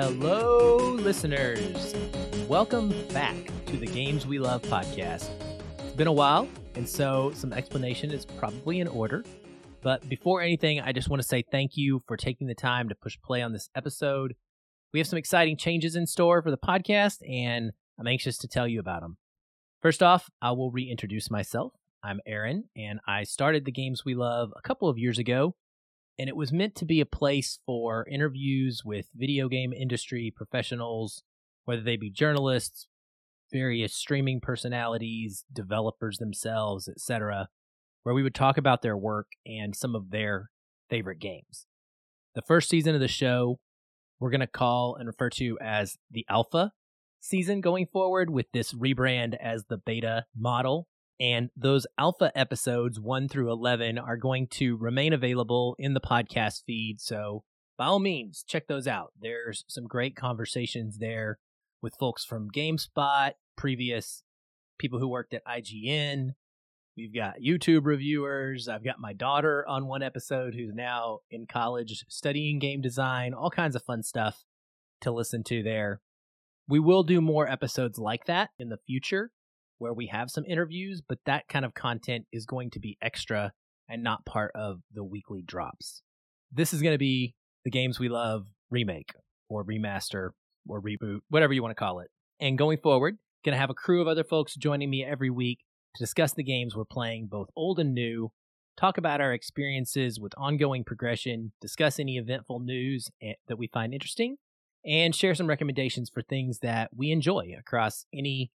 Hello, listeners. Welcome back to the Games We Love podcast. It's been a while, and so some explanation is probably in order. But before anything, I just want to say thank you for taking the time to push play on this episode. We have some exciting changes in store for the podcast, and I'm anxious to tell you about them. First off, I will reintroduce myself. I'm Aaron, and I started the Games We Love a couple of years ago, and it was meant to be a place for interviews with video game industry professionals, whether they be journalists, various streaming personalities, developers themselves, etc., where we would talk about their work and some of their favorite games. The first season of the show, we're going to call and refer to as the Alpha season going forward with this rebrand as the beta model. And those alpha episodes 1 through 11 are going to remain available in the podcast feed. So by all means, check those out. There's some great conversations there with folks from GameSpot, previous people who worked at IGN. We've got YouTube reviewers. I've got my daughter on one episode who's now in college studying game design, all kinds of fun stuff to listen to there. We will do more episodes like that in the future where we have some interviews, but that kind of content is going to be extra and not part of the weekly drops. This is going to be the games we love remake or remaster or reboot, whatever you want to call it. And going forward, going to have a crew of other folks joining me every week to discuss the games we're playing, both old and new, talk about our experiences with ongoing progression, discuss any eventful news eh, that we find interesting, and share some recommendations for things that we enjoy across any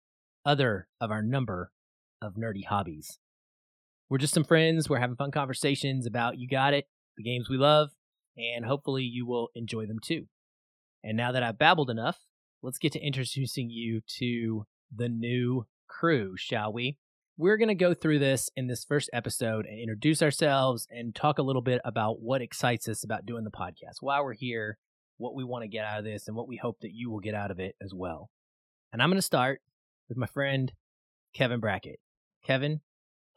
other of our number of nerdy hobbies. We're just some friends. We're having fun conversations about You Got It, the games we love, and hopefully you will enjoy them too. And now that I've babbled enough, let's get to introducing you to the new crew, shall we? We're going to go through this in this first episode and introduce ourselves and talk a little bit about what excites us about doing the podcast, why we're here, what we want to get out of this, and what we hope that you will get out of it as well. And I'm going to start with my friend Kevin Brackett. Kevin,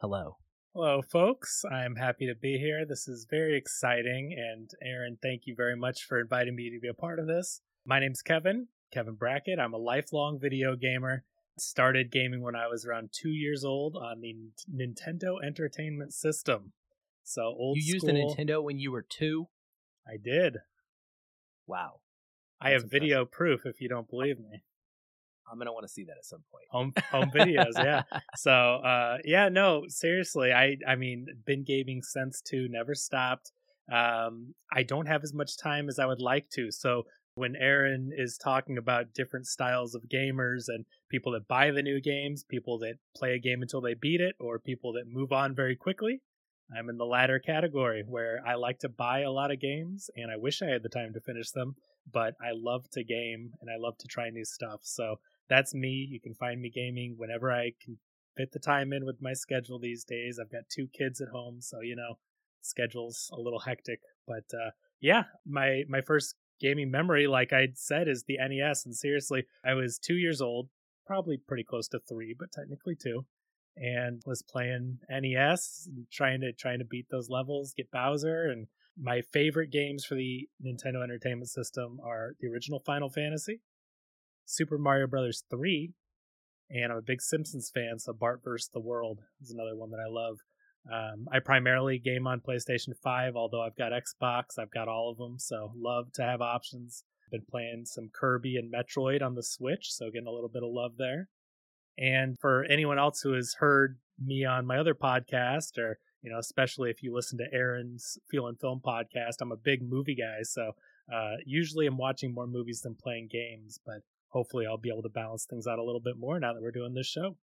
hello. Hello, folks. I'm happy to be here. This is very exciting. And Aaron, thank you very much for inviting me to be a part of this. My name's Kevin, Kevin Brackett. I'm a lifelong video gamer. Started gaming when I was around two years old on the Nintendo Entertainment System. So old. You used school. a Nintendo when you were two. I did. Wow. I have video proof if you don't believe me. I'm gonna want to see that at some point. Home home videos, yeah. So uh yeah, no, seriously. I I mean been gaming since two, never stopped. Um I don't have as much time as I would like to. So when Aaron is talking about different styles of gamers and people that buy the new games, people that play a game until they beat it, or people that move on very quickly, I'm in the latter category where I like to buy a lot of games and I wish I had the time to finish them, but I love to game and I love to try new stuff. So that's me. You can find me gaming whenever I can fit the time in with my schedule these days. I've got two kids at home, so you know, schedule's a little hectic. But uh, yeah, my my first gaming memory, like I said, is the NES. And seriously, I was two years old, probably pretty close to three, but technically two, and was playing NES, trying to trying to beat those levels, get Bowser, and my favorite games for the Nintendo Entertainment System are the original Final Fantasy, Super Mario Brothers 3, and I'm a big Simpsons fan, so Bart vs. the World is another one that I love. Um, I primarily game on PlayStation 5, although I've got Xbox, I've got all of them, so love to have options. Been playing some Kirby and Metroid on the Switch, so getting a little bit of love there. And for anyone else who has heard me on my other podcast, or you know, especially if you listen to Aaron's Feel and Film podcast, I'm a big movie guy, so uh, usually I'm watching more movies than playing games, but hopefully I'll be able to balance things out a little bit more now that we're doing this show.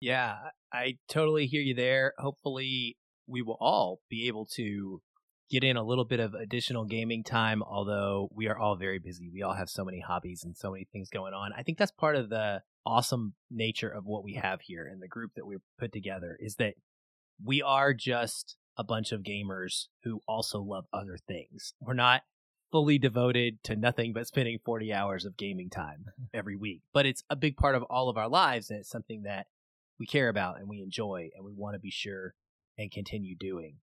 Yeah, I totally hear you there. Hopefully, we will all be able to get in a little bit of additional gaming time, although we are all very busy. We all have so many hobbies and so many things going on. I think that's part of the awesome nature of what we have here and the group that we put together is that we are just a bunch of gamers who also love other things. We're not fully devoted to nothing but spending 40 hours of gaming time every week. But it's a big part of all of our lives, and it's something that we care about and we enjoy, and we want to be sure and continue doing.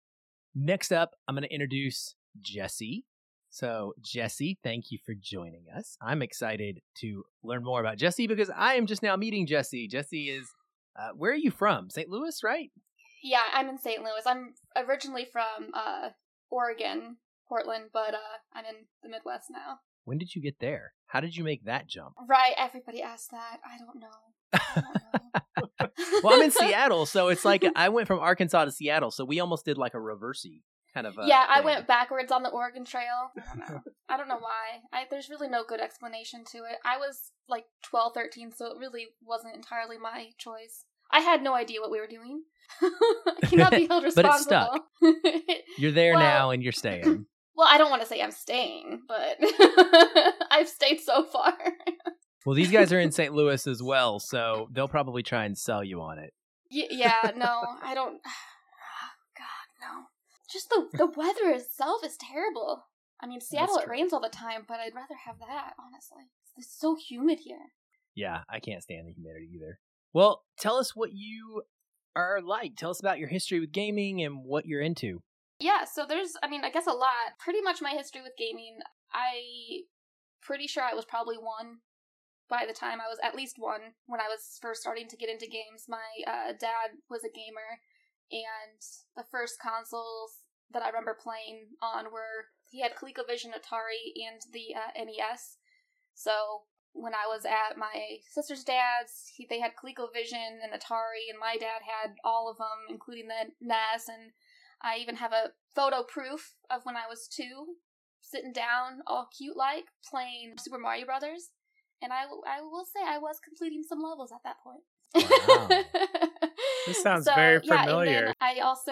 Next up, I'm going to introduce Jessie So, Jessie, thank you for joining us. I'm excited to learn more about Jessie because I am just now meeting Jessie. Jessie is, uh, where are you from? St. Louis, right? Yeah, I'm in St. Louis. I'm originally from uh, Oregon, Portland, but uh, I'm in the Midwest now. When did you get there? How did you make that jump? Right, everybody asks that. I don't know. I don't know. well, I'm in Seattle, so it's like I went from Arkansas to Seattle, so we almost did like a reversey kind of. Yeah, I thing. went backwards on the Oregon Trail. I don't know. I don't know why. I, there's really no good explanation to it. I was like 12, 13, so it really wasn't entirely my choice. I had no idea what we were doing. I cannot be held responsible. But it's responsible. stuck. You're there Well- now, and you're staying. Well, I don't want to say I'm staying, but I've stayed so far. well, these guys are in St. Louis as well, so they'll probably try and sell you on it. Y- yeah, no, I don't. Oh, God, no. Just the the weather itself is terrible. I mean, Seattle it rains all the time, but I'd rather have that. Honestly, it's so humid here. Yeah, I can't stand the humidity either. Well, tell us what you are like. Tell us about your history with gaming and what you're into. Yeah, so there's, I mean, I guess a lot. Pretty much my history with gaming. I pretty sure I was probably one by the time I was at least one when I was first starting to get into games. My uh, dad was a gamer, and the first consoles that I remember playing on were he had ColecoVision, Atari, and the uh, NES. So when I was at my sister's dad's, he, they had ColecoVision and Atari, and my dad had all of them, including the NES. And I even have a photo proof of when I was two, sitting down, all cute like, playing Super Mario Brothers. And I, I will say I was completing some levels at that point. Wow. This sounds very Yeah, and familiar. then I also,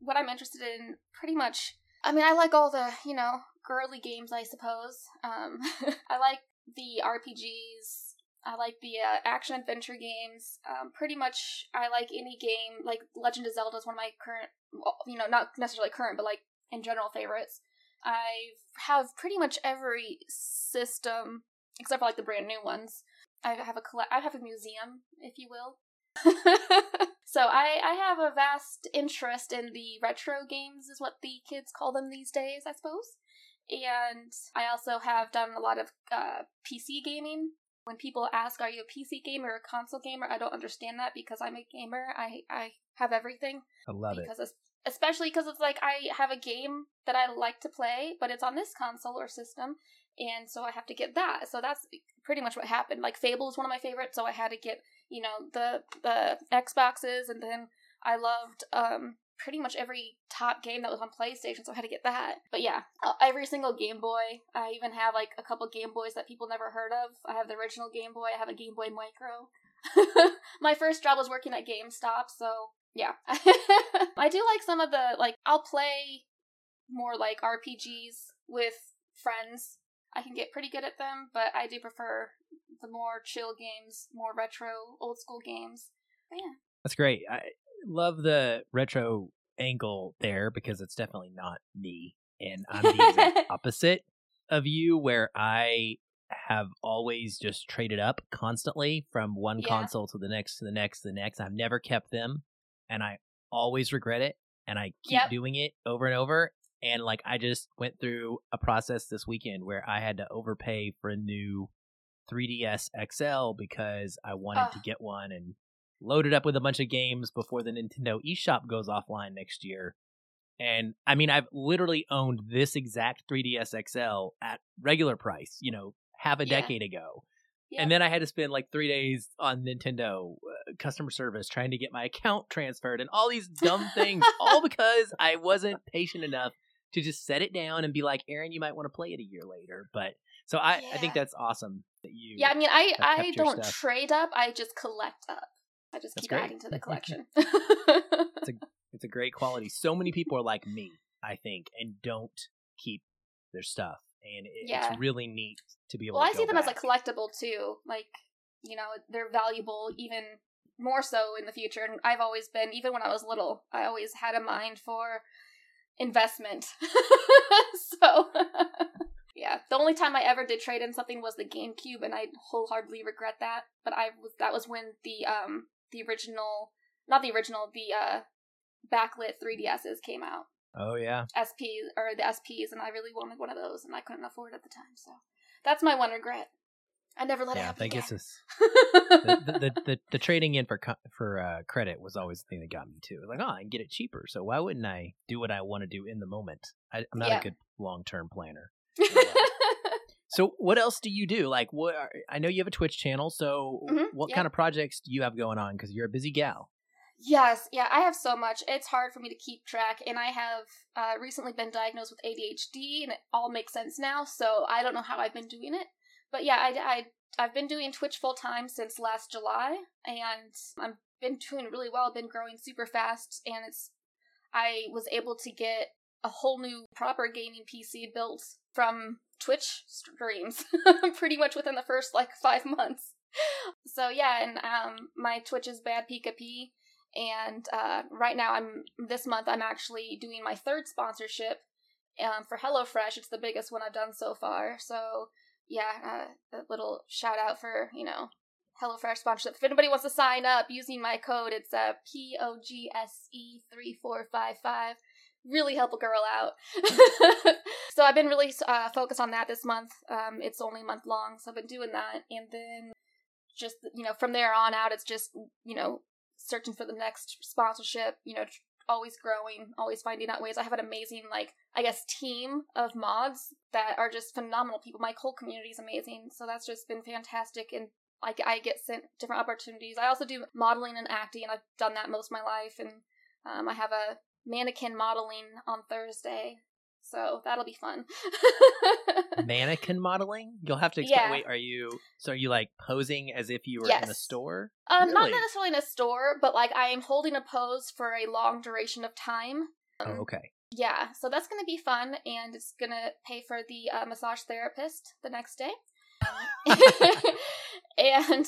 what I'm interested in, pretty much, I mean, I like all the, you know, girly games, I suppose. Um, I like the RPGs. I like the uh, action adventure games. Um, pretty much, I like any game. Like Legend of Zelda is one of my current, you know, not necessarily current, but like in general favorites. I have pretty much every system except for like the brand new ones. I have a colle- I have a museum, if you will. so I I have a vast interest in the retro games, is what the kids call them these days, I suppose. And I also have done a lot of uh, PC gaming. When people ask, "Are you a PC gamer or a console gamer?" I don't understand that because I'm a gamer. I I have everything I love it. because es- especially because it's like I have a game that I like to play, but it's on this console or system, and so I have to get that. So that's pretty much what happened. Like Fable is one of my favorites, so I had to get you know the the Xboxes, and then I loved um pretty much every top game that was on PlayStation, so I had to get that. But yeah, uh, every single Game Boy. I even have like a couple Game Boys that people never heard of. I have the original Game Boy. I have a Game Boy Micro. my first job was working at GameStop, so yeah. I do like some of the like I'll play more like RPGs with friends. I can get pretty good at them, but I do prefer the more chill games, more retro, old school games. But yeah. That's great. I love the retro angle there because it's definitely not me. And I'm the exact opposite of you, where I have always just traded up constantly from one Yeah. console to the next, to the next, to the next. I've never kept them, and I always regret it. And I keep Yep. doing it over and over. And like, I just went through a process this weekend where I had to overpay for a new 3DS XL because I wanted to get one and loaded up with a bunch of games before the Nintendo eShop goes offline next year. And I mean, I've literally owned this exact 3DS XL at regular price, you know, half a Yeah. decade ago. Yeah. And then I had to spend like three days on Nintendo uh, customer service trying to get my account transferred and all these dumb things, all because I wasn't patient enough to just set it down and be like, Aaron, you might want to play it a year later. But so I, I think that's awesome that you. Yeah, I mean I I don't stuff. trade up, I just collect up. I just That's keep great. adding to the collection. It's a it's a great quality. So many people are like me, I think, and don't keep their stuff, and it, Yeah. it's really neat to be able. well, to I see them as a collectible too. Like, you know, they're valuable even more so in the future. And I've always been, even when I was little, I always had a mind for investment. so, yeah, the only time I ever did trade in something was the GameCube, and I wholeheartedly regret that. But I was that was when the um the original, not the original, the uh backlit 3DSs came out. Oh yeah. SP or the SPs, and I really wanted one of those, and I couldn't afford it at the time. So that's my one regret. I never let it Yeah, I happen think again. it's the, the, the, the, trading in for for uh, credit was always the thing that got me too. Like, oh, I can get it cheaper, so why wouldn't I do what I want to do in the moment? I, I'm not Yeah. a good long term planner. So, what else do you do? Like, what? Are, I know you have a Twitch channel. So, Mhm, what yeah. kind of projects do you have going on? Because you're a busy gal. Yes, yeah, I have so much. It's hard for me to keep track, and I have uh, recently been diagnosed with ADHD, and it all makes sense now. So I don't know how I've been doing it, but yeah, I, I I've been doing Twitch full time since last July, and I've been doing really well. I've been growing super fast, and it's I was able to get a whole new proper gaming PC built from Twitch streams pretty much within the first like five months. So yeah, and um, my Twitch is BadPikaPi and uh, right now i'm this month i'm actually doing my third sponsorship um, for HelloFresh. It's the biggest one I've done so far. So yeah, uh, a little shout out for you know HelloFresh sponsorship. If anybody wants to sign up using my code, it's uh, P O G S E three four five five. Really help a girl out. so I've been really uh, focused on that this month. Um, it's only month long, so I've been doing that, and then just you know from there on out, it's just you know searching for the next sponsorship. You know, always growing, always finding out ways. I have an amazing, like, I guess, team of mods that are just phenomenal people. My whole community is amazing. So that's just been fantastic. And like, I get sent different opportunities. I also do modeling and acting. I've done that most of my life. And um, I have a mannequin modeling on Thursday. So that'll be fun. Mannequin modeling? You'll have to explain. Yeah. Wait, are you? So are you like posing as if you were in a store? um, not necessarily in a store, but like I am holding a pose for a long duration of time. Oh, okay. Yeah, so that's going to be fun, and it's going to pay for the uh, massage therapist the next day. Um, and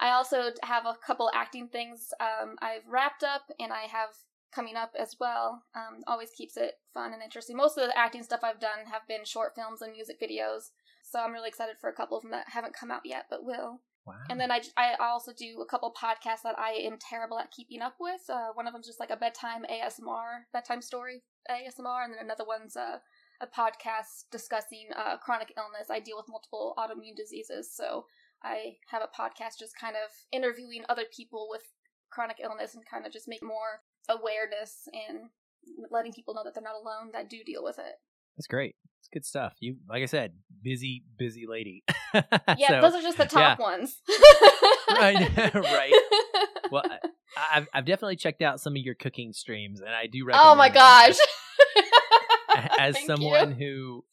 I also have a couple acting things um, I've wrapped up, and I have coming up as well. Um, always keeps it fun and interesting. Most of the acting stuff I've done have been short films and music videos, so I'm really excited for a couple of them that haven't come out yet, but will. Wow. And then I, I also do a couple podcasts that I am terrible at keeping up with. Uh, one of them's just like a bedtime ASMR, bedtime story ASMR, and then another one's a, a podcast discussing uh, chronic illness. I deal with multiple autoimmune diseases, so I have a podcast just kind of interviewing other people with chronic illness and kind of just make more awareness and letting people know that they're not alone that do deal with it. That's great. It's good stuff. You, like I said, busy, busy lady. Yeah, So, those are just the top ones. Right, right. well, I, I've I've definitely checked out some of your cooking streams, and I do recommend. Oh my gosh. As Thank someone you.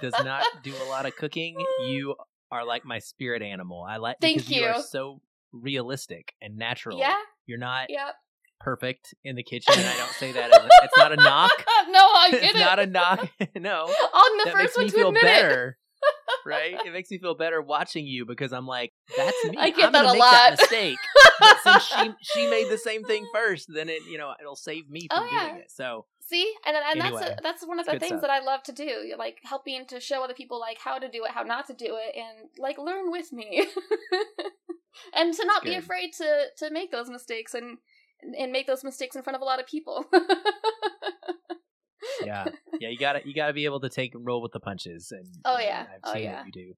who does not do a lot of cooking, you are like my spirit animal. I like Thank you. you. are so realistic and natural. Yeah, You're not yep. Perfect in the kitchen, and I don't say that as a, it's not a knock. no, I get it's it. not a knock. no, I'm the that first makes one me to feel admit better. right? It makes me feel better watching you because I'm like, that's me. I get I'm that a make lot. that mistake. but since she she made the same thing first, then it you know it'll save me Oh, from yeah. doing it. So. See, and and Anyway, that's a, that's one of the things stuff. that I love to do, like helping to show other people like how to do it, how not to do it, and like learn with me, and to not be afraid to to make those mistakes and and make those mistakes in front of a lot of people. yeah, yeah, you gotta you gotta be able to take and roll with the punches. And Oh, yeah. I've Oh, yeah. what you do.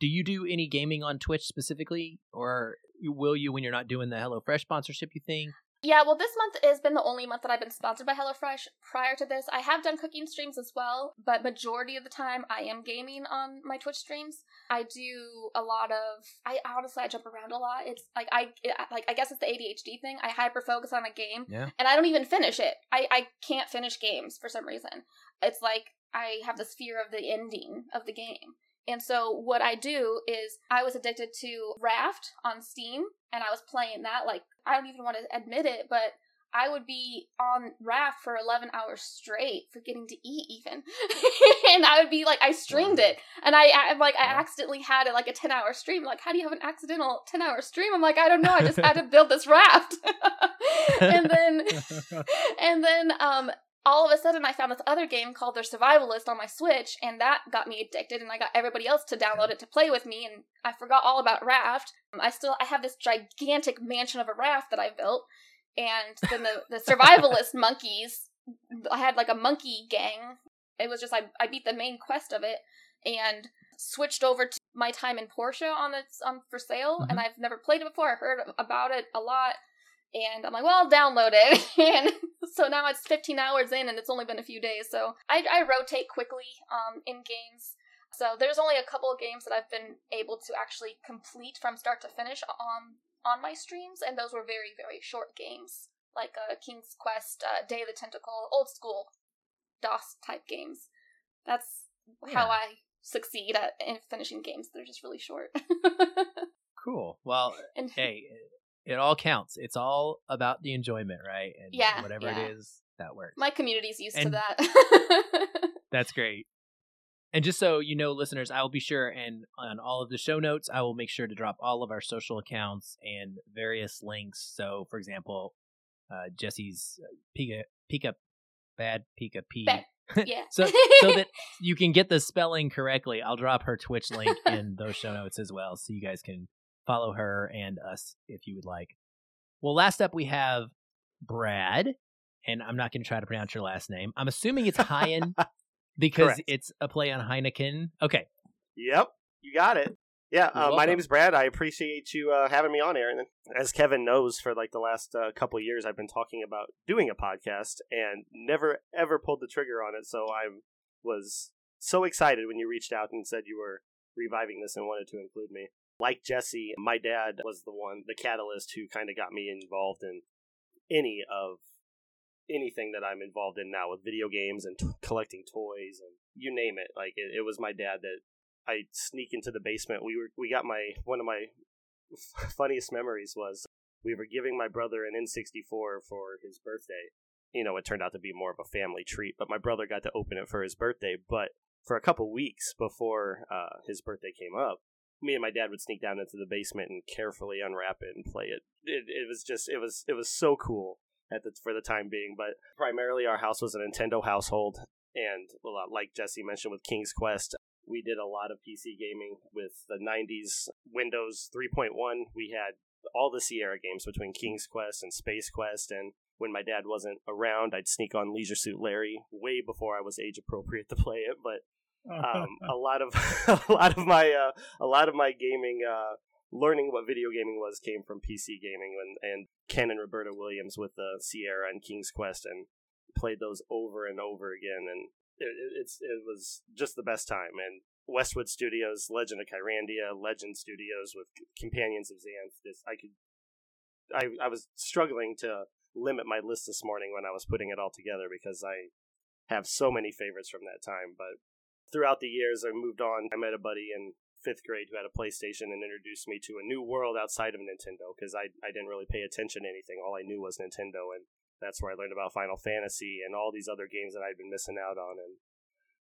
Do you do any gaming on Twitch specifically, or will you when you're not doing the HelloFresh sponsorship? You think? Yeah, well, this month has been the only month that I've been sponsored by HelloFresh. Prior to this, I have done cooking streams as well, but majority of the time I am gaming on my Twitch streams. I do a lot of. I honestly I jump around a lot. It's like I it, like I guess it's the ADHD thing. I hyper focus on a game, Yeah. and I don't even finish it. I I can't finish games for some reason. It's like I have this fear of the ending of the game. And so what I do is I was addicted to Raft on Steam and I was playing that like I don't even want to admit it, but I would be on Raft for 11 hours straight, forgetting to eat even. and I would be like I streamed it and I, I like I accidentally had it like a 10 hour stream. Like how do you have an accidental 10 hour stream? I'm like I don't know, I just had to build this raft. and then and then um all of a sudden I found this other game called The Survivalist on my Switch, and that got me addicted, and I got everybody else to download it to play with me, and I forgot all about Raft. Um, I still I have this gigantic mansion of a raft that I built, and then the, the survivalist monkeys I had like a monkey gang. It was just I I beat the main quest of it and switched over to my time in Portia on the on for sale, mm-hmm. and I've never played it before. I heard about it a lot, and I'm like, well, I'll download it. and so now it's 15 hours in, and it's only been a few days. So I, I rotate quickly um, in games. So there's only a couple of games that I've been able to actually complete from start to finish on on my streams, and those were very very short games, like uh, King's Quest, uh, Day of the Tentacle, old school DOS type games. That's yeah. how I succeed at in finishing games. They're just really short. cool. Well, and, hey, it all counts. It's all about the enjoyment, right? And yeah, whatever yeah. it is, that works. My community's used and to that. that's great. And just so you know, listeners, I will be sure and on all of the show notes, I will make sure to drop all of our social accounts and various links. So, for example, uh, Jessie's uh, Pika Pika Bad Pika P. Yeah. so so that you can get the spelling correctly, I'll drop her Twitch link in those show notes as well, so you guys can follow her and us if you would like. Well, last up we have Brad, and I'm not going to try to pronounce your last name. I'm assuming it's Heyen because Correct. it's a play on Heineken. Okay. Yep, you got it. Yeah, uh, my name is Brad. I appreciate you uh, having me on, Aaron. As Kevin knows, for like the last uh, couple years, I've been talking about doing a podcast and never ever pulled the trigger on it. So I was so excited when you reached out and said you were reviving this and wanted to include me. Like Jessie, my dad was the one, the catalyst who kind of got me involved in any of anything that I'm involved in now with video games and t- collecting toys and you name it. Like it, it was my dad that I sneak into the basement. We were we got my one of my funniest memories was we were giving my brother an N64 for his birthday. You know, it turned out to be more of a family treat, but my brother got to open it for his birthday. But for a couple weeks before uh, his birthday came up, me and my dad would sneak down into the basement and carefully unwrap it and play it. It, it was just it was it was so cool at the for the time being. But primarily, our house was a Nintendo household, and uh, like Jessie mentioned with King's Quest, we did a lot of PC gaming with the 90s Windows 3.1. We had all the Sierra games between King's Quest and Space Quest. And when my dad wasn't around, I'd sneak on Leisure Suit Larry way before I was age appropriate to play it. But um, a lot of a lot of my uh, a lot of my gaming uh, learning what video gaming was came from PC gaming and and Ken and Roberta Williams with the Sierra and King's Quest and played those over and over again and it, it's it was just the best time. And Westwood Studios, Legend of Kyrandia, Legend Studios with Companions of Xanth. This I could, I I was struggling to limit my list this morning when I was putting it all together because I have so many favorites from that time. But throughout the years, I moved on. I met a buddy in fifth grade who had a PlayStation and introduced me to a new world outside of Nintendo because I I didn't really pay attention to anything. All I knew was Nintendo, and that's where I learned about Final Fantasy and all these other games that I'd been missing out on. And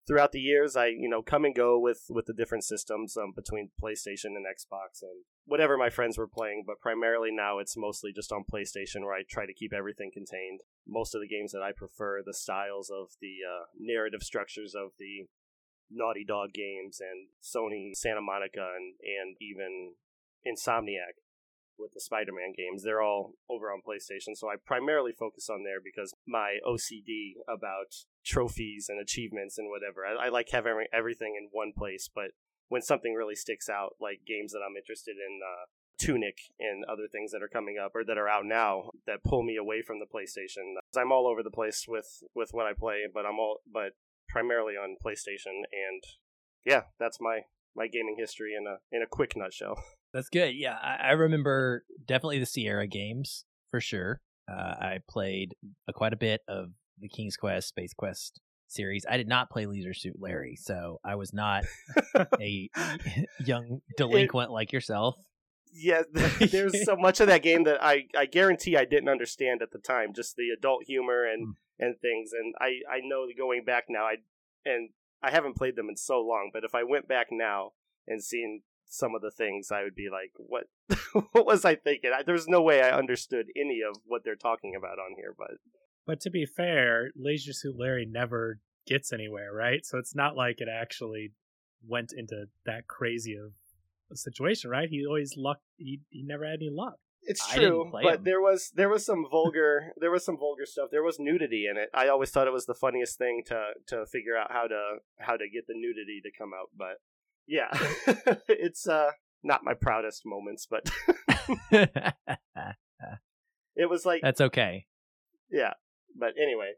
throughout the years, I you know come and go with with the different systems um, between PlayStation and Xbox and whatever my friends were playing. But primarily now it's mostly just on PlayStation where I try to keep everything contained. Most of the games that I prefer, the styles of the uh, narrative structures of the Naughty Dog games and Sony Santa Monica and and even Insomniac with the Spider-Man games. They're all over on PlayStation, so I primarily focus on there because my OCD about trophies and achievements and whatever. I, I like having everything in one place, but when something really sticks out, like games that I'm interested in, uh, Tunic and other things that are coming up or that are out now that pull me away from the PlayStation. I'm all over the place with with what I play, but I'm all but primarily on PlayStation and yeah, that's my my gaming history in a in a quick nutshell. That's good. Yeah, I, I remember definitely the Sierra games for sure. Uh, I played a, quite a bit of the King's Quest, Space Quest series. I did not play Leisure Suit Larry, so I was not a young delinquent it, like yourself. Yeah, there's so much of that game that I, I guarantee I didn't understand at the time, just the adult humor and, mm. And things. And I, I know going back now, I and I haven't played them in so long, but if I went back now and seen some of the things, I would be like, "What? what was I thinking?" I, there's no way I understood any of what they're talking about on here. But but to be fair, Leisure Suit Larry never gets anywhere, right? So it's not like it actually went into that crazy of a situation, right? He always luck. He he never had any luck. It's true, but 'em. there was there was some vulgar there was some vulgar stuff. There was nudity in it. I always thought it was the funniest thing to to figure out how to how to get the nudity to come out. But yeah, it's uh not my proudest moments, but it was like That's okay. yeah. But anyway,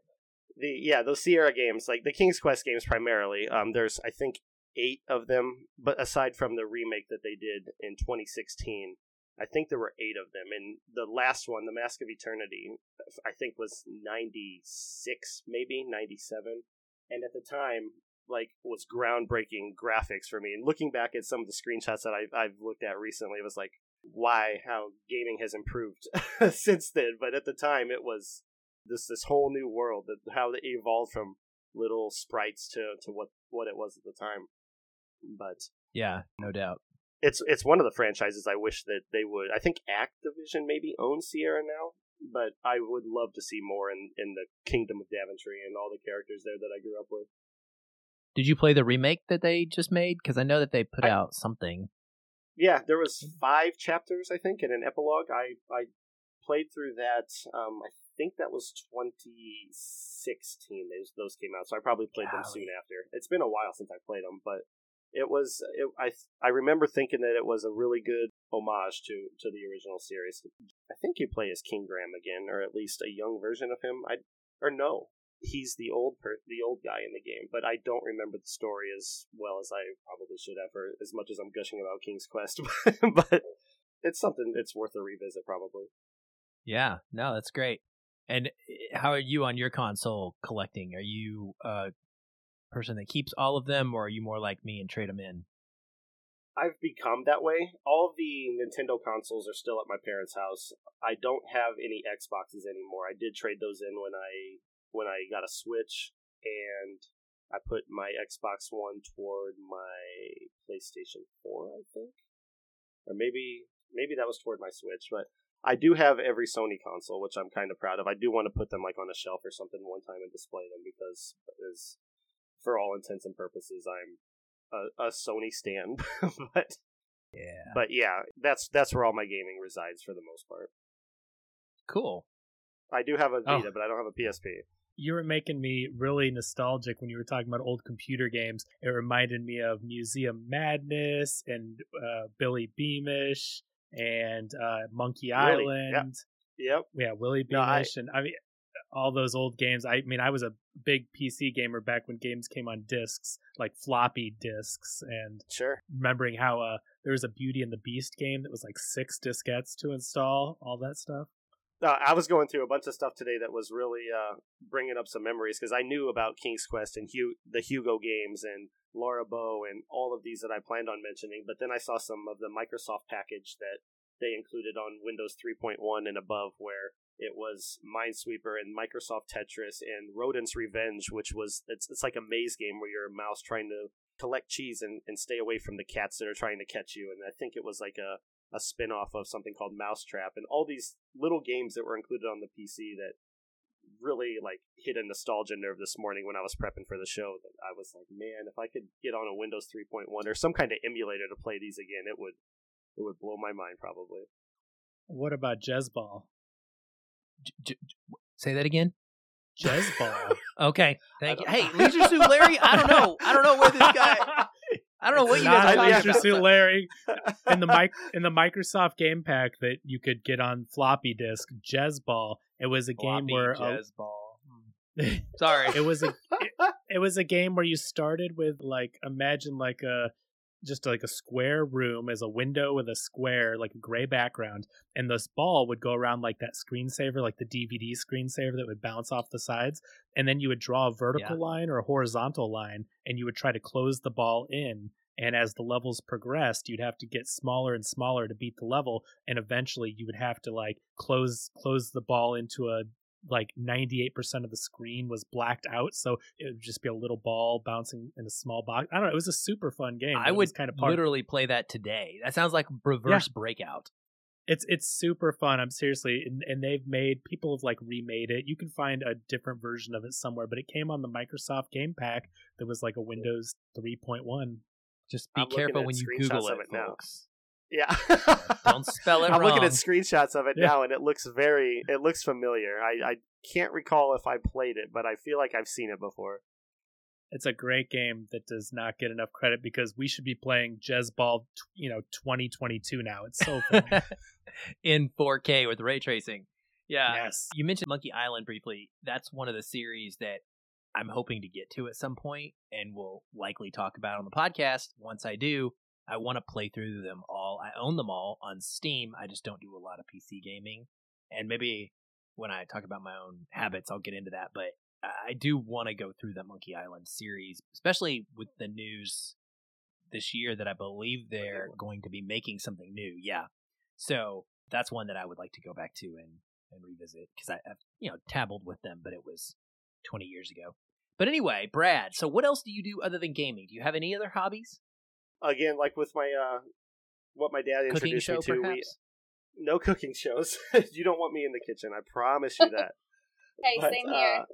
the yeah those Sierra games like the King's Quest games primarily. Um, there's I think eight of them, but aside from the remake that they did in 2016. I think there were eight of them, and the last one, The Mask of Eternity, I think was ninety six, maybe ninety seven, and at the time, like, was groundbreaking graphics for me. And looking back at some of the screenshots that I've, I've looked at recently, it was like, why, how gaming has improved since then. But at the time, it was this this whole new world that how it evolved from little sprites to to what what it was at the time. But Yeah, no doubt. It's it's one of the franchises I wish that they would. I think Activision maybe owns Sierra now, but I would love to see more in in the Kingdom of Daventry and all the characters there that I grew up with. Did you play the remake that they just made? Because I know that they put I- out something. Yeah, there was five chapters I think and an epilogue. I I played through that. Um, I think that was 2016. Those those came out, so I probably played them soon after. It's been a while since I played them, but it was it, I I remember thinking that it was a really good homage to to the original series. I think you play as King Graham again, or at least a young version of him. I or no, he's the old per, the old guy in the game, but I don't remember the story as well as I probably should have, or as much as I'm gushing about King's Quest. but it's something it's worth a revisit, probably. Yeah, no, that's great. And eh, how are you on your console collecting? Are you a person that keeps all of them, or are you more like me and trade them in? I've become that way. All the Nintendo consoles are still at my parents' house. I don't have any Xboxes anymore. I did trade those in when I when I got a Switch, and I put my Xbox One toward my PlayStation Four, I think, or maybe maybe that was toward my Switch. But I do have every Sony console, which I'm kind of proud of. I do want to put them like on a shelf or something one time and display them because, is for all intents and purposes, I'm a, a Sony stand. but Yeah, but yeah, that's that's where all my gaming resides for the most part. cool. I do have a Oh. Vita, but I don't have a PSP. You were making me really nostalgic when you were talking about old computer games. It reminded me of Museum Madness and uh, Billy Beamish and uh, Monkey Really? Island. Yep. Yeah, Willy No, I- Beamish, and I mean all those old games. I mean, I was a big PC gamer back when games came on discs, like floppy discs, and Sure. remembering how uh, there was a Beauty and the Beast game that was like six diskettes to install, all that stuff. Uh, I was going through a bunch of stuff today that was really uh, bringing up some memories because I knew about King's Quest and Hu- the Hugo games and Laura Bow and all of these that I planned on mentioning. But then I saw some of the Microsoft package that they included on Windows 3.1 and above, where it was Minesweeper and Microsoft Tetris and Rodent's Revenge, which was it's it's like a maze game where you're a mouse trying to collect cheese and, and stay away from the cats that are trying to catch you. And I think it was like a a spin-off of something called Mousetrap and all these little games that were included on the PC that really like hit a nostalgia nerve this morning when I was prepping for the show that I was like, man, if I could get on a Windows 3.1 or some kind of emulator to play these again, it would it would blow my mind probably. What about JezzBall? J- j- j- say that again. JezzBall. Okay, thank you. Hey, Leisure Suit Larry. I don't know. I don't know where this guy. I don't know what you Not guys are I- talking about. Suit Larry in the mic in the Microsoft Game Pack that you could get on floppy disk. JezzBall. It was a game Floppy where uh, JezzBall. Sorry. it was a it, it was a game where you started with like imagine like a just like a square room as a window with a square like a gray background and this ball would go around like that screensaver like the dvd screensaver that would bounce off the sides and then you would draw a vertical line or a horizontal line and you would try to close the ball in and as the levels progressed you'd have to get smaller and smaller to beat the level and eventually you would have to like close close the ball into a like 98% of the screen was blacked out so it would just be a little ball bouncing in a small box i don't know it was a super fun game I would kind of part literally play that today. That sounds like reverse breakout. it's it's super fun i'm seriously and, and they've made people have like remade it you can find a different version of it somewhere but it came on the microsoft game pack that was like a windows 3.1 Just be I'm careful when you Google it, it now. folks. Yeah. Don't spell it I'm wrong. looking at screenshots of it Yeah. now, and it looks very. It looks familiar. I I can't recall if I played it, but I feel like I've seen it before. It's a great game that does not get enough credit because we should be playing JezzBall, t- you know, 2022 now. It's so fun. in 4K with ray tracing. Yeah. yes. You mentioned Monkey Island briefly. That's one of the series that I'm hoping to get to at some point and we'll likely talk about on the podcast. Once I do, I want to play through them all. I own them all on Steam. I just don't do a lot of PC gaming. And maybe when I talk about my own habits, I'll get into that. But I do want to go through the Monkey Island series, especially with the news this year that I believe they're going to be making something new. Yeah. So that's one that I would like to go back to and, and revisit because I've you know tabbled with them, but it was 20 years ago. But anyway, Brad. So what else do you do other than gaming? Do you have any other hobbies? Again, like with my uh, what my dad Cooking introduced show, me to. We, no cooking shows. you don't want me in the kitchen. I promise you that. Hey, But, same here.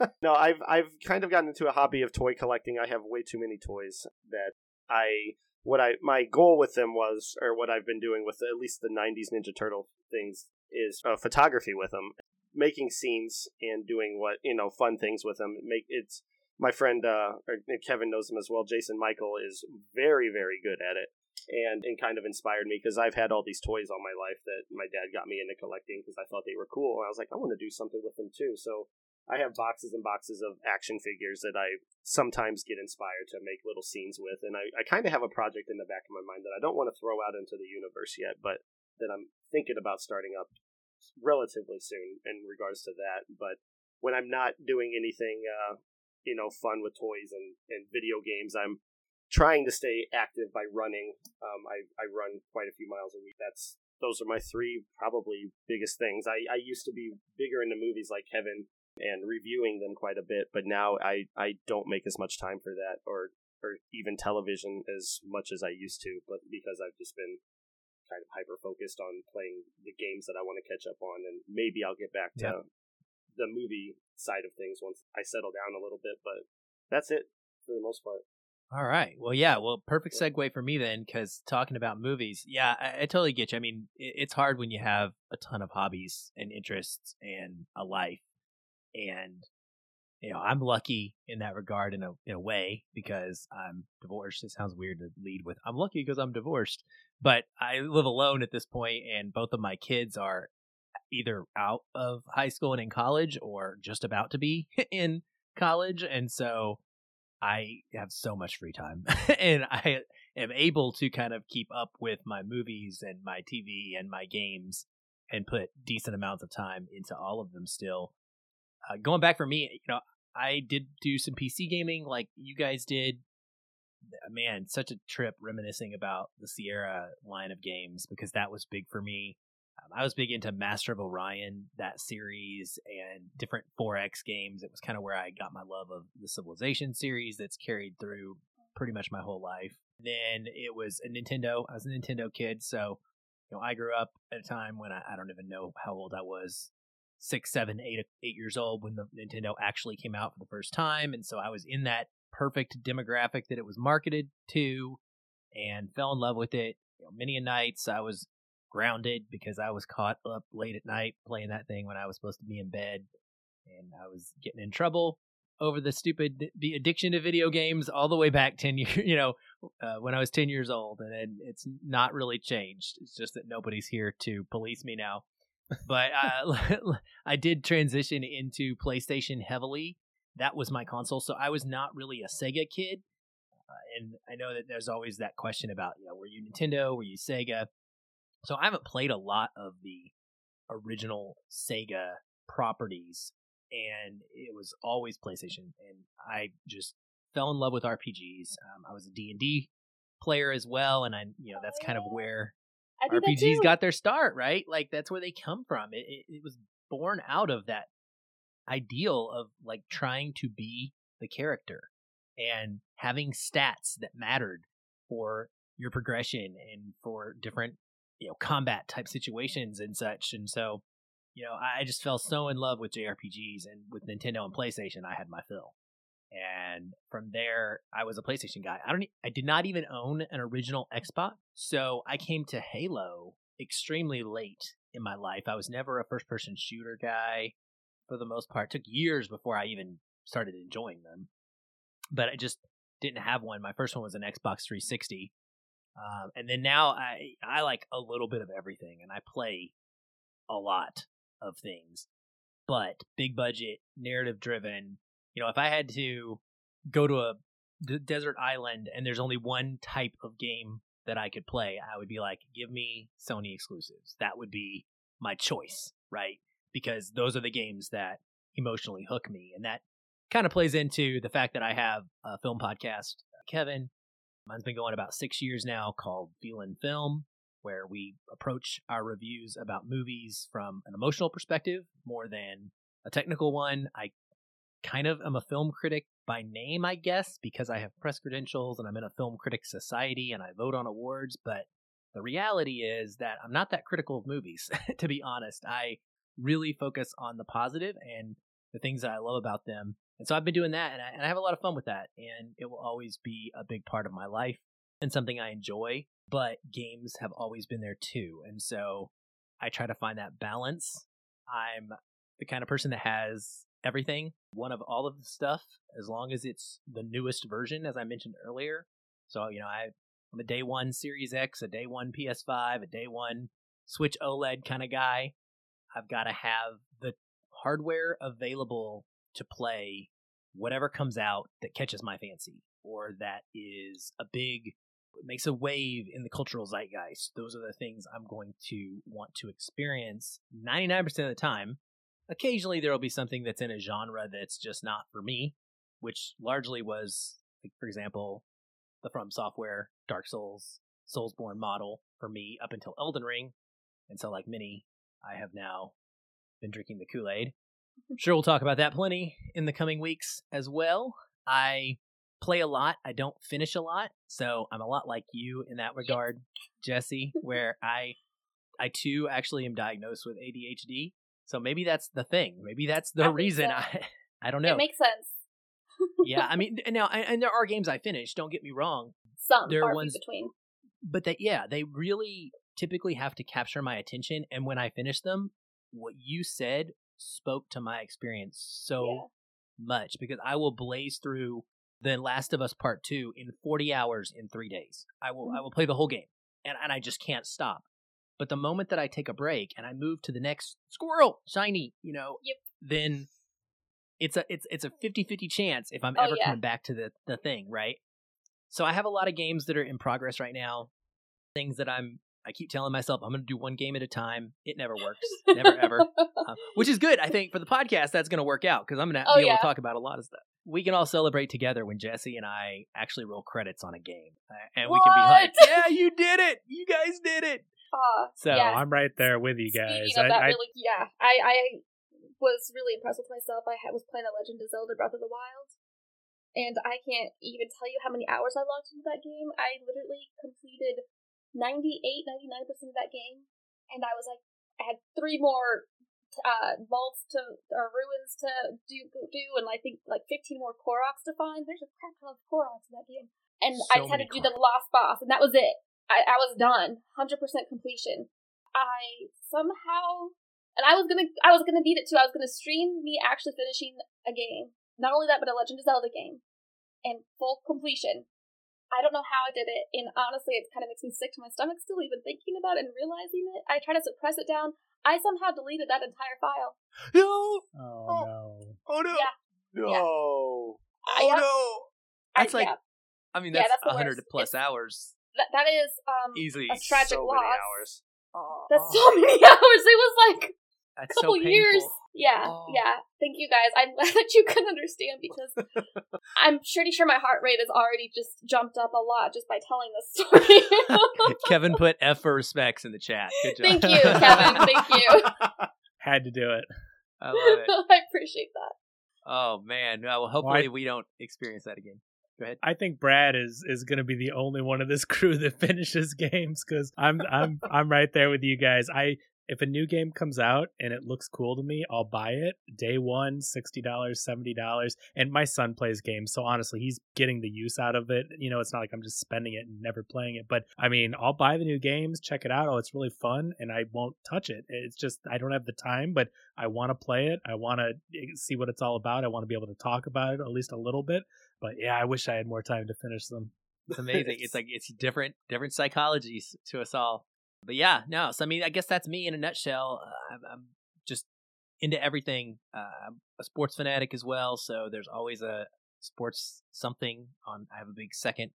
uh, no, I've I've kind of gotten into a hobby of toy collecting. I have way too many toys that I what I my goal with them was, or what I've been doing with at least the '90s Ninja Turtle things is uh, photography with them, making scenes and doing what you know fun things with them. Make it's my friend uh, Kevin knows him as well. Jason Michael is very very good at it. And, and kind of inspired me because I've had all these toys all my life that my dad got me into collecting because I thought they were cool. And I was like, I want to do something with them too. So I have boxes and boxes of action figures that I sometimes get inspired to make little scenes with. And I, I kind of have a project in the back of my mind that I don't want to throw out into the universe yet, but that I'm thinking about starting up relatively soon in regards to that. But when I'm not doing anything, uh, you know, fun with toys and, and video games, I'm trying to stay active by running. Um, I, I run quite a few miles a week. That's those are my three probably biggest things. I, I used to be bigger into movies like Kevin and reviewing them quite a bit, but now I, I don't make as much time for that or or even television as much as I used to, but because I've just been kind of hyper focused on playing the games that I want to catch up on and maybe I'll get back to the movie side of things once I settle down a little bit, but that's it for the most part. All right. Well, yeah. Well, perfect segue for me then, because talking about movies, yeah, I, I totally get you. I mean, it, it's hard when you have a ton of hobbies and interests and a life, and you know, I'm lucky in that regard in a in a way because I'm divorced. It sounds weird to lead with I'm lucky because I'm divorced, but I live alone at this point, and both of my kids are either out of high school and in college, or just about to be in college, and so I have so much free time and I am able to kind of keep up with my movies and my TV and my games and put decent amounts of time into all of them still. Uh, going back for me, you know, I did do some PC gaming like you guys did. Man, such a trip reminiscing about the Sierra line of games because that was big for me. Um, I was big into Master of Orion, that series, and different 4X games. It was kind of where I got my love of the Civilization series that's carried through pretty much my whole life. Then it was a Nintendo. I was a Nintendo kid, so you know I grew up at a time when I, I don't even know how old I was six, seven, eight, eight years old when the Nintendo actually came out for the first time, and so I was in that perfect demographic that it was marketed to, and fell in love with it. You know, many a nights I was grounded because I was caught up late at night playing that thing when I was supposed to be in bed, and I was getting in trouble over the stupid the addiction to video games all the way back 10 years you know uh, when i was 10 years old and, and it's not really changed. It's just that nobody's here to police me now. But uh, i did transition into playstation heavily. That was my console so i was not really a sega kid. Uh, and i know that there's always that question about you know were you nintendo? Were you sega so i haven't played a lot of the original sega properties and it was always PlayStation, and I just fell in love with RPGs. Um, I was a D and D player as well, and I, you know, that's kind of where I did that RPGs got their start, right? Like that's where they come from. It, it, it was born out of that ideal of like trying to be the character and having stats that mattered for your progression and for different, you know, combat type situations and such. And so you know, I just fell so in love with JRPGs and with Nintendo and PlayStation, I had my fill. And from there, I was a PlayStation guy. I don't. I did not even own an original Xbox, so I came to Halo extremely late in my life. I was never a first-person shooter guy for the most part. It took years before I even started enjoying them. But I just didn't have one. My first one was an Xbox 360. Um, and then now I I like a little bit of everything, and I play a lot of things. But big budget, narrative driven. You know, if I had to go to a d- desert island and there's only one type of game that I could play, I would be like, give me Sony exclusives. That would be my choice, right? Because those are the games that emotionally hook me, and that kind of plays into the fact that I have a film podcast. Kevin, mine's been going about six years now, called Feelin' Film, where we approach our reviews about movies from an emotional perspective more than a technical one. I kind of am a film critic by name, I guess, because I have press credentials and I'm in a film critic society and I vote on awards, but the reality is that I'm not that critical of movies, to be honest. I really focus on the positive and the things that I love about them. And so I've been doing that and I, and I have a lot of fun with that. And it will always be a big part of my life and something I enjoy. But games have always been there too. And so I try to find that balance. I'm the kind of person that has everything, one of all of the stuff, as long as it's the newest version, as I mentioned earlier. So, you know, I, I'm a day one Series X, a day one PS5, a day one Switch OLED kind of guy. I've got to have hardware available to play whatever comes out that catches my fancy or that is a big makes a wave in the cultural zeitgeist. Those are the things i'm going to want to experience 99% of the time. Occasionally there will be something that's in a genre that's just not for me which largely was like, for example the from software dark souls soulsborne model for me up until elden ring. And so like many i have now been drinking the kool-aid sure we'll talk about that plenty in the coming weeks as well. I play a lot. I don't finish a lot, so I'm a lot like you in that regard, Jessie, where I I too actually am diagnosed with ADHD. So maybe that's the thing. Maybe that's the think reason so. I I don't know. It makes sense. yeah, I mean and now and and there are games I finish, don't get me wrong, Some There are ones- between. but that yeah, they really typically have to capture my attention and when I finish them, what you said spoke to my experience so Yeah. much because I will blaze through the Last of Us Part 2 in 40 hours in 3 days. I will I Mhm. will play the whole game and and I just can't stop. But the moment that I take a break and I move to the next squirrel, shiny, you know, Yep. then it's a it's it's a 50-50 chance if I'm Oh, ever yeah. coming back to the the thing, right? So I have a lot of games that are in progress right now. Things that I'm I keep telling myself I'm going to do one game at a time. It never works. Never ever. Uh, which is good. I think for the podcast, that's going to work out because I'm going to Oh, be able yeah. to talk about a lot of stuff. We can all celebrate together when Jessie and I actually roll credits on a game, uh, and we can be like, "Yeah, you did it! You guys did it!" Uh, So Yeah. I'm right there with you guys. Of that, I, I, really, yeah, I, I was really impressed with myself. I was playing The Legend of Zelda: Breath of the Wild, and I can't even tell you how many hours I logged into that game. I literally completed 98, 99 percent of that game, and I was like, I had three more uh, vaults to or ruins to do do, and I think like 15 more Koroks to find. There's a crap ton of Koroks in that game, and I just had to do the last boss, and that was it. I, I was done, hundred percent completion. I somehow, and I was gonna, I was gonna beat it too. I was gonna stream me actually finishing a game. Not only that, but a Legend of Zelda game, and full completion. I don't know how I did it, and honestly, it kind of makes me sick to my stomach still, even thinking about it and realizing it. I try to suppress it down. I somehow deleted that entire file. No! oh no. Oh no! Yeah. No. Oh I, no! That's I, like, yeah, I mean, that's, that's the 100 plus It's- hours that, that is um easily. a tragic so loss. many hours. That's so many hours. It was like That's couple so years. Painful. Yeah, Oh. yeah. Thank you guys. I'm glad that you can understand because I'm pretty sure my heart rate has already just jumped up a lot just by telling this story. Kevin put F for respects in the chat. Good job. Thank you, Kevin. Thank you. Had to do it. I love it. I appreciate that. Oh man! Well, hopefully we don't experience that again. Go ahead. I think Brad is is going to be the only one of this crew that finishes games because I'm I'm I'm right there with you guys. I if a new game comes out and it looks cool to me, I'll buy it day one, $60, $70. And my son plays games. So honestly, he's getting the use out of it. You know, it's not like I'm just spending it and never playing it. But I mean, I'll buy the new games, check it out. Oh, it's really fun. And I won't touch it. It's just, I don't have the time, but I want to play it. I want to eh, see what it's all about. I want to be able to talk about it at least a little bit. But yeah, I wish I had more time to finish them. It's amazing. it's like it's different different psychologies to us all. But yeah, no. So I mean, I guess that's me in a nutshell. Uh, I'm, I'm, just into everything. Uh, I'm a sports fanatic as well, so there's always a sports something on. I have a big second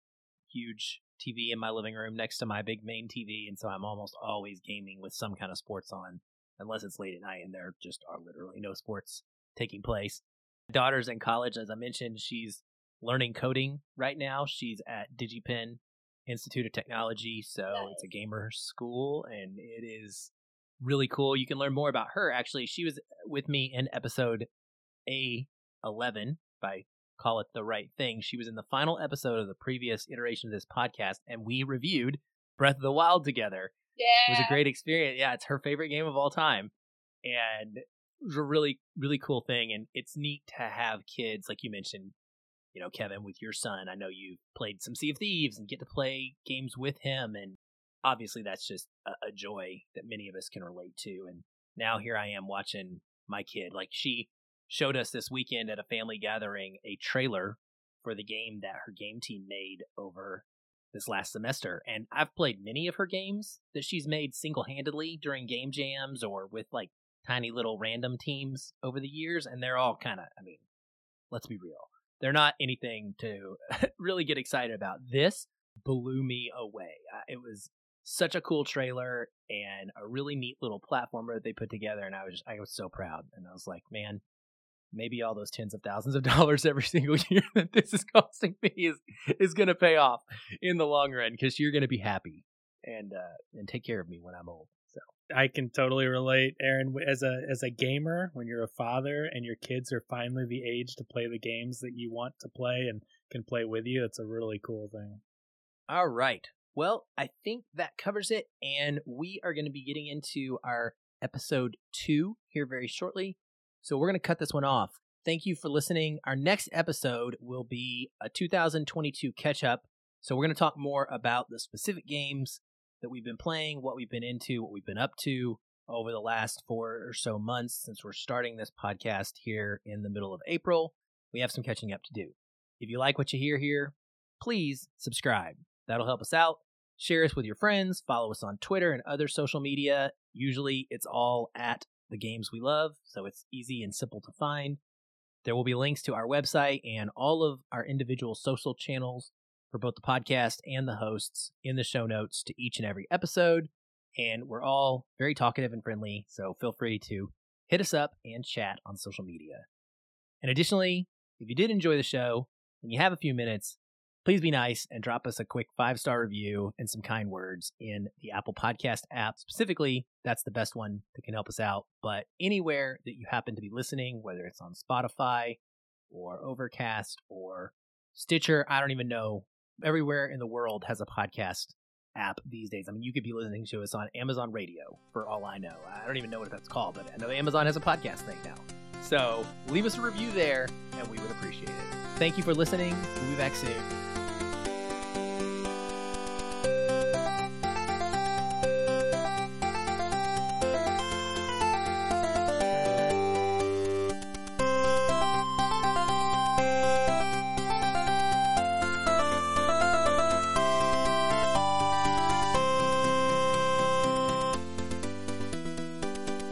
huge TV in my living room next to my big main TV, and so I'm almost always gaming with some kind of sports on, unless it's late at night and there just are literally no sports taking place. daughter's in college, as I mentioned. She's learning coding right now. She's at DigiPen Institute of Technology, so nice. it's a gamer school, and it is really cool. You can learn more about her. Actually, she was with me in episode A eleven, if I call it the right thing. She was in the final episode of the previous iteration of this podcast, and we reviewed Breath of the Wild together. Yeah, it was a great experience. Yeah, it's her favorite game of all time, and it was a really really cool thing. And it's neat to have kids, like you mentioned, you know, Kevin, with your son, I know you've played some Sea of Thieves and get to play games with him. And obviously, that's just a, a, joy that many of us can relate to. And now here I am watching my kid. Like, she showed us this weekend at a family gathering a trailer for the game that her game team made over this last semester. And I've played many of her games that she's made single handedly during game jams or with like tiny little random teams over the years. And they're all kind of, I mean, let's be real they're not anything to really get excited about. This blew me away. It was such a cool trailer and a really neat little platformer that they put together, and I was just, I was so proud. And I was like, man, maybe all those tens of thousands of dollars every single year that this is costing me is is going to pay off in the long run because you're going to be happy and uh, and take care of me when I'm old. I can totally relate, Aaron. As a as a gamer, when you're a father and your kids are finally the age to play the games that you want to play and can play with you, it's a really cool thing. All right. Well, I think that covers it, and we are going to be getting into our episode two here very shortly. So we're going to cut this one off. Thank you for listening. Our next episode will be a 2022 catch up. So we're going to talk more about the specific games that we've been playing, what we've been into, what we've been up to over the last four or so months since we're starting this podcast here in the middle of April. We have some catching up to do. If you like what you hear here, please subscribe. That'll help us out. Share us with your friends. Follow us on Twitter and other social media. Usually it's all at the games we love, so it's easy and simple to find. There will be links to our website and all of our individual social channels for both the podcast and the hosts in the show notes to each and every episode. And we're all very talkative and friendly, so feel free to hit us up and chat on social media. And additionally, if you did enjoy the show and you have a few minutes, please be nice and drop us a quick five star review and some kind words in the Apple Podcast app. Specifically, that's the best one that can help us out. But anywhere that you happen to be listening, whether it's on Spotify or Overcast or Stitcher, I don't even know everywhere in the world has a podcast app these days. I mean, you could be listening to us on Amazon Radio for all I know. I don't even know what that's called, but I know Amazon has a podcast thing now. So leave us a review there, and we would appreciate it. Thank you for listening. We'll be back soon.